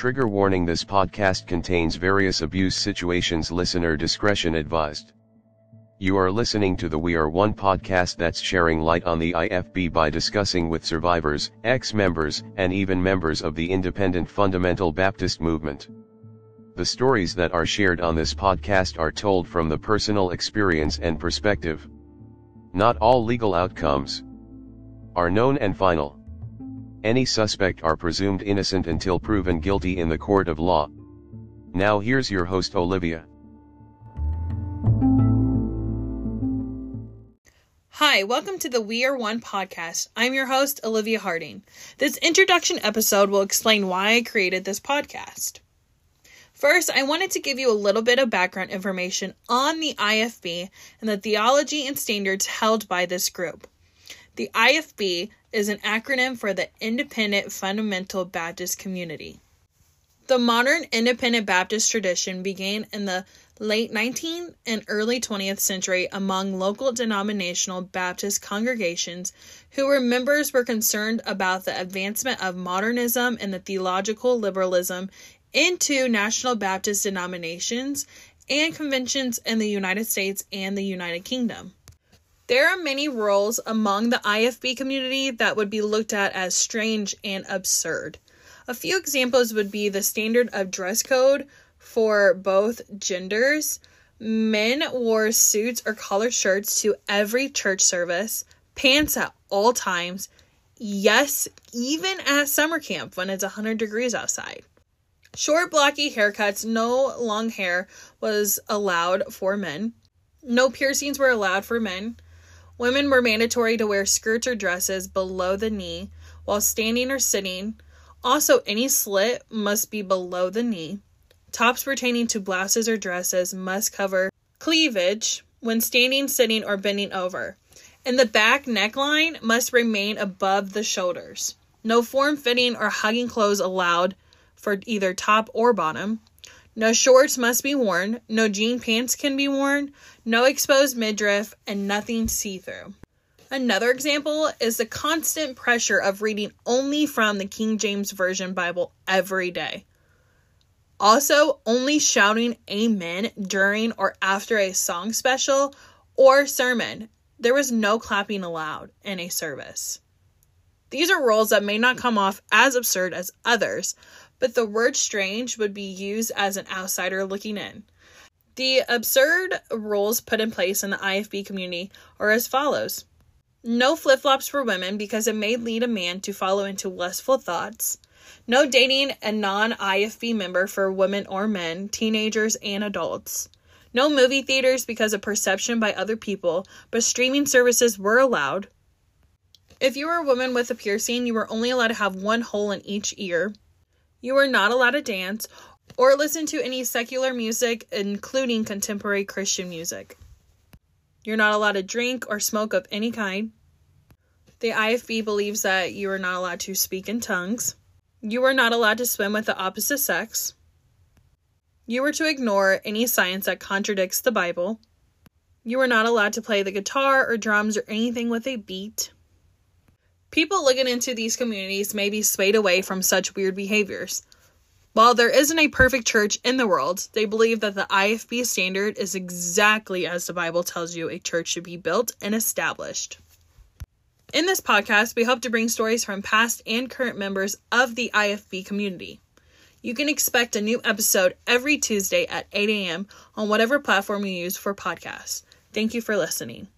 Trigger warning this podcast contains various abuse situations, listener discretion advised. You are listening to the We Are One podcast that's sharing light on the IFB by discussing with survivors, ex members, and even members of the independent fundamental Baptist movement. The stories that are shared on this podcast are told from the personal experience and perspective. Not all legal outcomes are known and final. Any suspect are presumed innocent until proven guilty in the court of law. Now here's your host Olivia. Hi, welcome to the We Are One podcast. I'm your host, Olivia Harding. This introduction episode will explain why I created this podcast. First, I wanted to give you a little bit of background information on the IFB and the theology and standards held by this group. The IFB is an acronym for the Independent Fundamental Baptist Community. The modern independent Baptist tradition began in the late 19th and early 20th century among local denominational Baptist congregations who were members were concerned about the advancement of modernism and the theological liberalism into National Baptist denominations and conventions in the United States and the United Kingdom. There are many rules among the IFB community that would be looked at as strange and absurd. A few examples would be the standard of dress code for both genders. Men wore suits or collared shirts to every church service, pants at all times, yes, even at summer camp when it's 100 degrees outside. Short, blocky haircuts, no long hair was allowed for men. No piercings were allowed for men. Women were mandatory to wear skirts or dresses below the knee while standing or sitting. Also, any slit must be below the knee. Tops pertaining to blouses or dresses must cover cleavage when standing, sitting, or bending over. And the back neckline must remain above the shoulders. No form fitting or hugging clothes allowed for either top or bottom. No shorts must be worn, no jean pants can be worn, no exposed midriff, and nothing see through. Another example is the constant pressure of reading only from the King James Version Bible every day. Also, only shouting amen during or after a song special or sermon. There was no clapping allowed in a service. These are rules that may not come off as absurd as others, but the word strange would be used as an outsider looking in. The absurd rules put in place in the IFB community are as follows no flip flops for women because it may lead a man to follow into lustful thoughts. No dating a non IFB member for women or men, teenagers, and adults. No movie theaters because of perception by other people, but streaming services were allowed. If you were a woman with a piercing, you were only allowed to have one hole in each ear. You are not allowed to dance or listen to any secular music, including contemporary Christian music. You're not allowed to drink or smoke of any kind. The IFB believes that you are not allowed to speak in tongues. You are not allowed to swim with the opposite sex. You are to ignore any science that contradicts the Bible. You are not allowed to play the guitar or drums or anything with a beat. People looking into these communities may be swayed away from such weird behaviors. While there isn't a perfect church in the world, they believe that the IFB standard is exactly as the Bible tells you a church should be built and established. In this podcast, we hope to bring stories from past and current members of the IFB community. You can expect a new episode every Tuesday at 8 a.m. on whatever platform you use for podcasts. Thank you for listening.